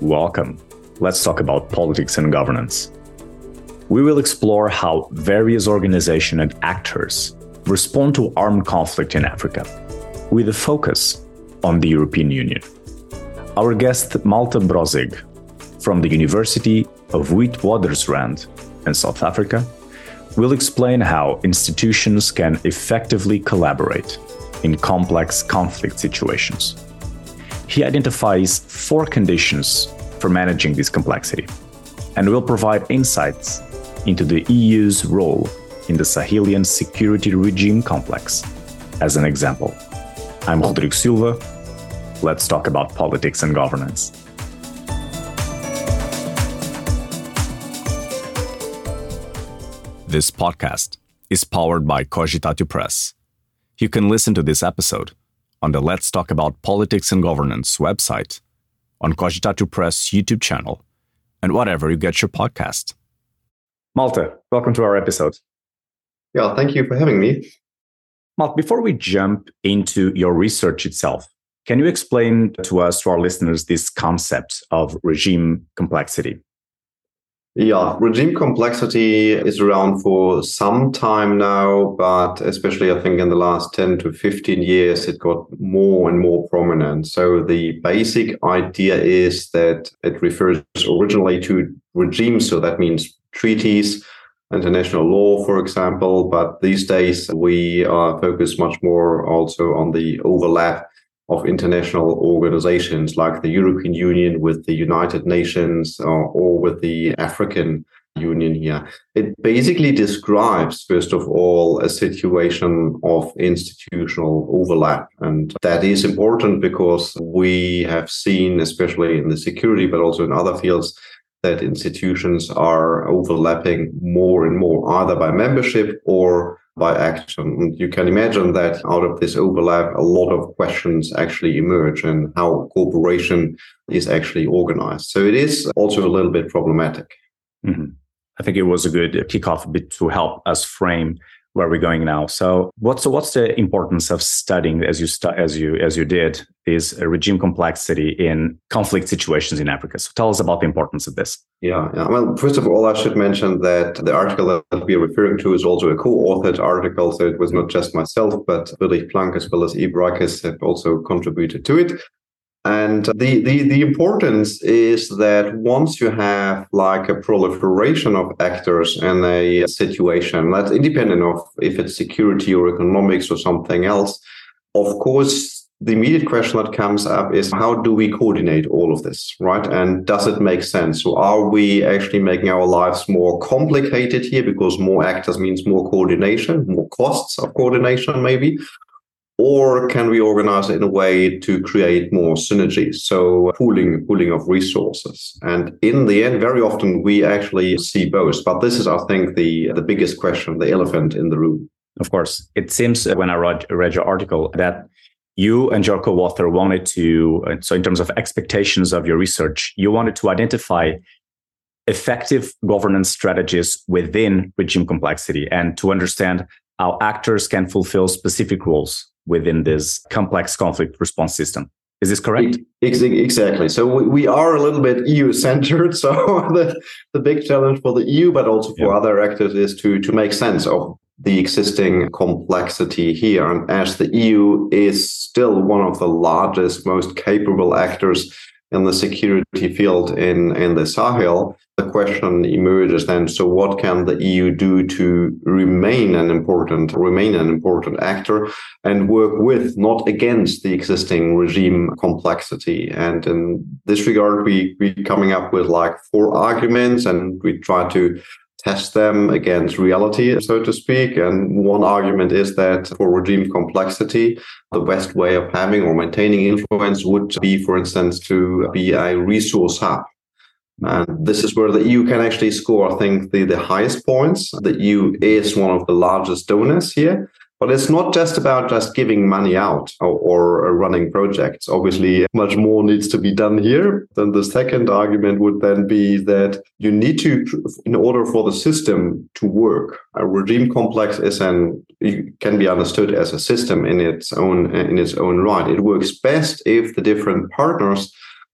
Welcome. Let's talk about politics and governance. We will explore how various organizations and actors respond to armed conflict in Africa, with a focus on the European Union. Our guest, Malte Brosig, from the University of Witwatersrand in South Africa, will explain how institutions can effectively collaborate in complex conflict situations. He identifies four conditions for managing this complexity and will provide insights into the EU's role in the Sahelian security regime complex. As an example, I'm Rodrigo Silva. Let's talk about politics and governance. This podcast is powered by Cogitatio Press. You can listen to this episode on the Let's Talk About Politics and Governance website, on Cogitatio Press YouTube channel, and whatever you get your podcast. Malte, welcome to our episode. Yeah, thank you for having me. Malte, before we jump into your research itself, can you explain to us, to our listeners, this concept of regime complexity? Yeah, regime complexity is around for some time now, but especially I think in the last 10 to 15 years, it got more and more prominent. So the basic idea is that it refers originally to regimes. So that means treaties, international law, for example. But these days we are focused much more also on the overlap of international organizations like the European Union with the United Nations or, or with the African Union here. It basically describes, first of all, a situation of institutional overlap. And that is important because we have seen, especially in the security, but also in other fields, that institutions are overlapping more and more, either by membership or by action. And you can imagine that out of this overlap, a lot of questions actually emerge and how cooperation is actually organized. So it is also a little bit problematic. Mm-hmm. I think it was a good kickoff bit to help us frame where we're going now. So what's what's the importance of studying as you stu- as you as you did is regime complexity in conflict situations in Africa. So tell us about the importance of this. Yeah, yeah. Well, first of all, I should mention that the article that we are referring to is also a co-authored article. So it was not just myself, but Billy Plank as well as Reiches have also contributed to it. And the, the, the importance is that once you have like a proliferation of actors in a situation, that's independent of if it's security or economics or something else, of course, the immediate question that comes up is how do we coordinate all of this, right? And does it make sense? So are we actually making our lives more complicated here because more actors means more coordination, more costs of coordination, maybe? Or can we organize it in a way to create more synergies so uh, pooling pooling of resources. And in the end very often we actually see both but this is i think the the biggest question the elephant in the room. Of course. It seems uh, when i read, read your article that you and your co-author wanted to uh, so in terms of expectations of your research you wanted to identify effective governance strategies within regime complexity and to understand how actors can fulfill specific roles within this complex conflict response system. Is this correct? Exactly. So we are a little bit EU centered. So the, the big challenge for the EU, but also for yeah. other actors, is to, to make sense of the existing complexity here. And as the EU is still one of the largest, most capable actors in the security field in, in the Sahel, the question emerges then so what can the eu do to remain an important remain an important actor and work with not against the existing regime complexity and in this regard we we coming up with like four arguments and we try to test them against reality, so to speak. And one argument is that for regime complexity, the best way of having or maintaining influence would be, for instance, to be a resource hub. And this is where the EU can actually score, I think, the, the highest points. The EU is one of the largest donors here. But it's not just about just giving money out or, or, running projects. Obviously, much more needs to be done here. Then the second argument would then be that you need to, in order for the system to work, a regime complex is an can be understood as a system in its own in its own right. It works best if the different partners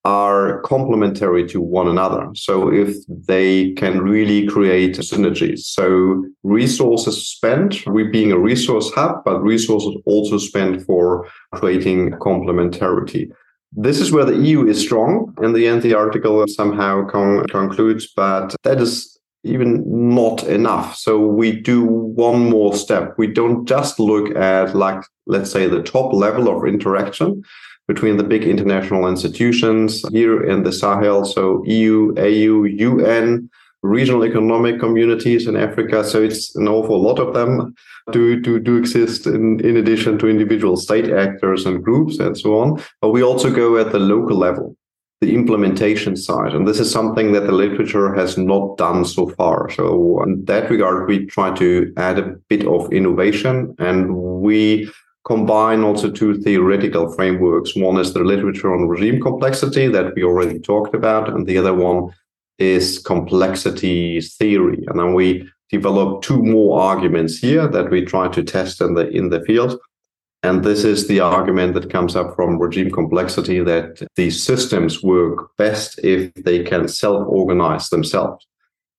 are complementary to one another. So if they can really create synergies. So resources spent, we being a resource hub, but resources also spent for creating complementarity. This is where the EU is strong. In the end, the article somehow con- concludes, but that is even not enough. So we do one more step. We don't just look at like, let's say the top level of interaction, between the big international institutions here in the Sahel, so EU, AU, UN, regional economic communities in Africa. So it's an awful lot of them do, do, do exist in, in addition to individual state actors and groups and so on. But we also go at the local level, the implementation side. And this is something that the literature has not done so far. So in that regard, we try to add a bit of innovation and we combine also two theoretical frameworks. One is the literature on regime complexity that we already talked about, and the other one is complexity theory. And then we develop two more arguments here that we try to test in the in the field. And this is the argument that comes up from regime complexity that these systems work best if they can self-organize themselves.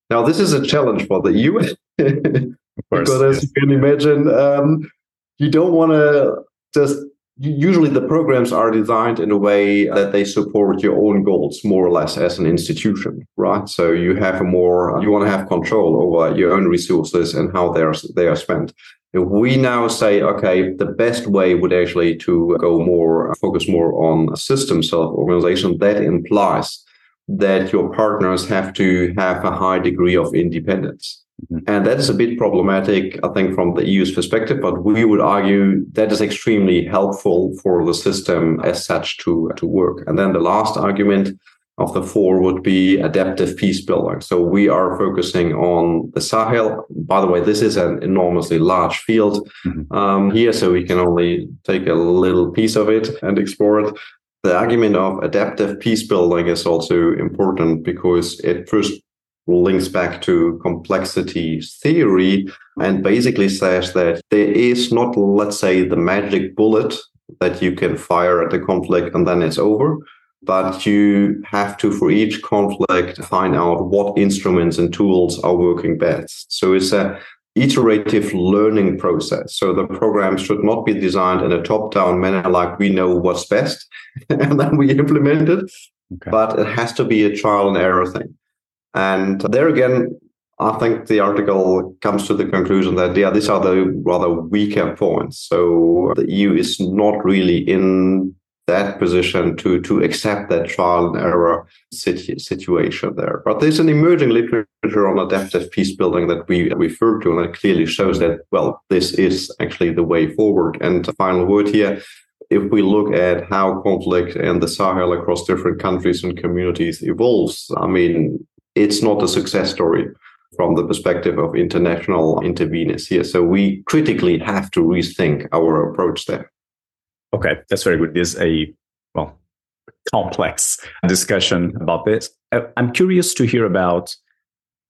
Now, this is a challenge for the EU. because as you can imagine, um, you don't want to just usually the programs are designed in a way that they support your own goals more or less as an institution right so you have a more you want to have control over your own resources and how they are they are spent if we now say okay the best way would actually to go more focus more on a system self organization that implies that your partners have to have a high degree of independence. And that is a bit problematic, I think, from the EU's perspective, but we would argue that is extremely helpful for the system as such to, to work. And then the last argument of the four would be adaptive peace building. So we are focusing on the Sahel. By the way, this is an enormously large field mm-hmm. um, here, so we can only take a little piece of it and explore it. The argument of adaptive peace building is also important because it first links back to complexity theory and basically says that there is not, let's say, the magic bullet that you can fire at the conflict and then it's over. But you have to, for each conflict, find out what instruments and tools are working best. So it's a iterative learning process. So the program should not be designed in a top-down manner like we know what's best and then we implement it. Okay. But it has to be a trial and error thing. And there again, I think the article comes to the conclusion that, yeah, these are the rather weaker points. So the EU is not really in that position to, to accept that trial and error situ- situation there. But there's an emerging literature on adaptive peace building that we refer to, and it clearly shows that, well, this is actually the way forward. And the final word here if we look at how conflict in the Sahel across different countries and communities evolves, I mean, it's not a success story from the perspective of international interveners here. So we critically have to rethink our approach there. Okay, that's very good. There's a well complex discussion about this. Uh, I'm curious to hear about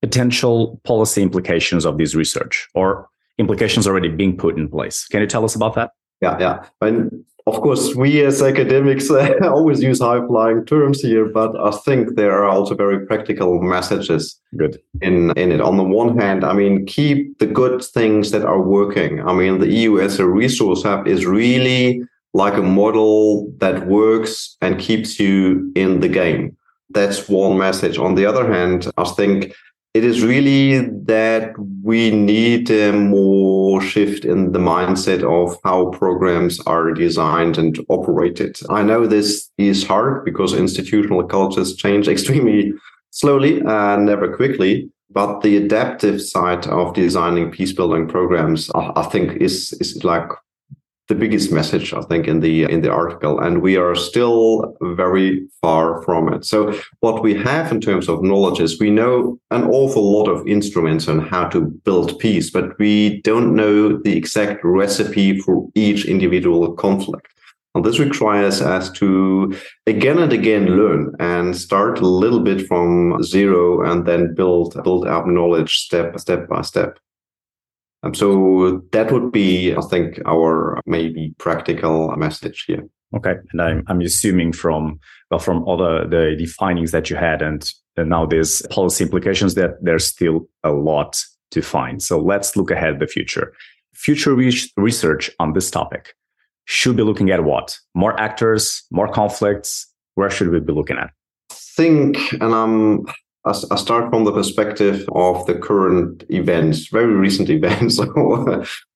potential policy implications of this research or implications already being put in place. Can you tell us about that? Yeah, yeah. And of course, we as academics uh, always use high flying terms here, but I think there are also very practical messages good in, in it. On the one hand, I mean, keep the good things that are working. I mean, the EU as a resource hub is really like a model that works and keeps you in the game. That's one message. On the other hand, I think it is really that we need a more shift in the mindset of how programs are designed and operated. I know this is hard because institutional cultures change extremely slowly and never quickly. But the adaptive side of designing peace building programs, I think, is is like the biggest message I think in the in the article, and we are still very far from it. So what we have in terms of knowledge is we know an awful lot of instruments on how to build peace, but we don't know the exact recipe for each individual conflict. And this requires us to again and again learn and start a little bit from zero and then build build up knowledge step step by step. Um, so that would be, I think, our maybe practical message here. Okay, and I'm I'm assuming from well from all the the, findings that you had and, and now there's policy implications that there's still a lot to find. So let's look ahead the future. Future research on this topic should be looking at what? More actors, more conflicts. Where should we be looking at? Think, and I'm I start from the perspective of the current events, very recent events,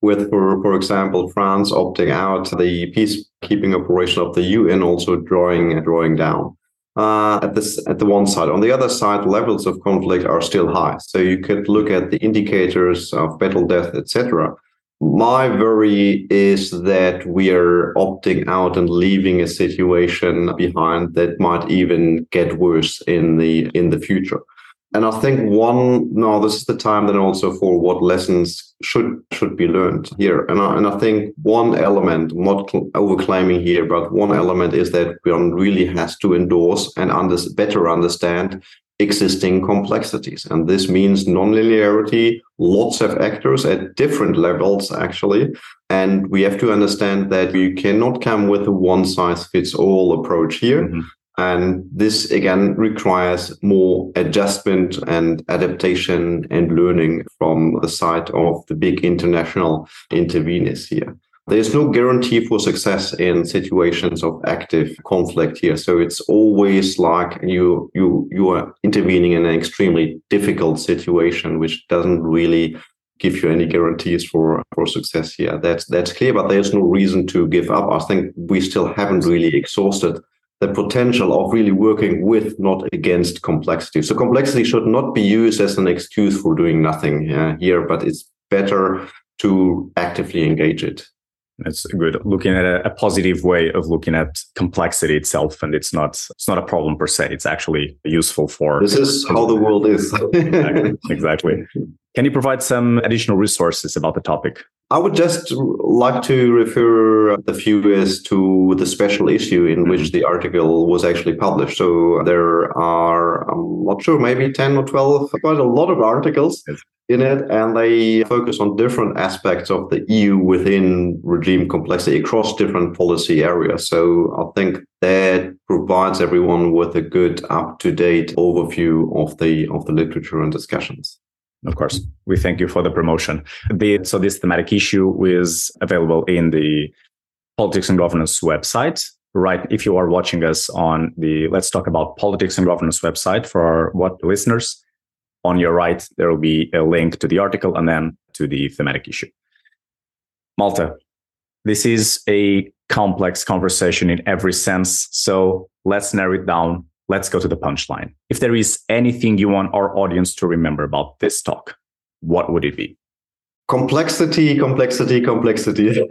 with, for, for example, France opting out, the peacekeeping operation of the UN also drawing drawing down. Uh, at this at the one side. On the other side, levels of conflict are still high. So you could look at the indicators of battle death, etc. My worry is that we are opting out and leaving a situation behind that might even get worse in the in the future. And I think one no, this is the time then also for what lessons should should be learned here. And I, and I think one element, not overclaiming here, but one element is that one really has to endorse and under, better understand existing complexities. And this means nonlinearity, lots of actors at different levels, actually. And we have to understand that you cannot come with a one size fits all approach here. Mm-hmm. And this again requires more adjustment and adaptation and learning from the side of the big international interveners here. There's no guarantee for success in situations of active conflict here. So it's always like you you you are intervening in an extremely difficult situation, which doesn't really give you any guarantees for for success here. That's that's clear, but there's no reason to give up. I think we still haven't really exhausted the potential of really working with, not against complexity. So complexity should not be used as an excuse for doing nothing uh, here, but it's better to actively engage it. It's good looking at a, a, positive way of looking at complexity itself, and it's not it's not a problem per se. It's actually useful for. This is how the world is. exactly. exactly. Can you provide some additional resources about the topic? I would just like to refer the viewers to the special issue in which mm-hmm. the article was actually published. So there are, I'm not sure, maybe 10 or 12, quite a lot of articles in it, and they focus on different aspects of the EU within regime complexity across different policy areas. So I think that provides everyone with a good up to date overview of the of the literature and discussions. Of course, we thank you for the promotion. The, so this thematic issue is available in the politics and governance website. Right. If you are watching us on the Let's Talk About Politics and Governance website for our what listeners, on your right, there will be a link to the article and then to the thematic issue. Malte, this is a complex conversation in every sense. So let's narrow it down let's go to the punchline. If there is anything you want our audience to remember about this talk, what would it be? Complexity, complexity, complexity.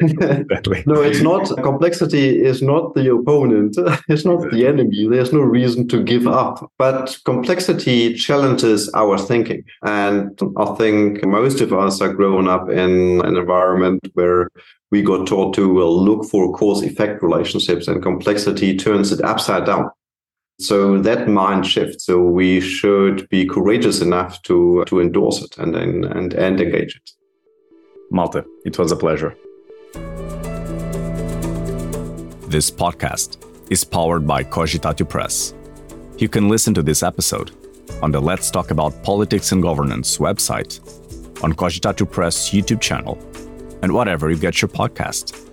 no, it's not. Complexity is not the opponent. It's not the enemy. There's no reason to give up. But complexity challenges our thinking. And I think most of us are grown up in an environment where we got taught to look for cause effect relationships, and complexity turns it upside down. So that mind shift. So we should be courageous enough to to endorse it and and and, engage it. Malte, it was a pleasure. This podcast is powered by Cogitatio Press. You can listen to this episode on the Let's Talk About Politics and Governance website, on Cogitatio Press YouTube channel, and whatever you get your podcast.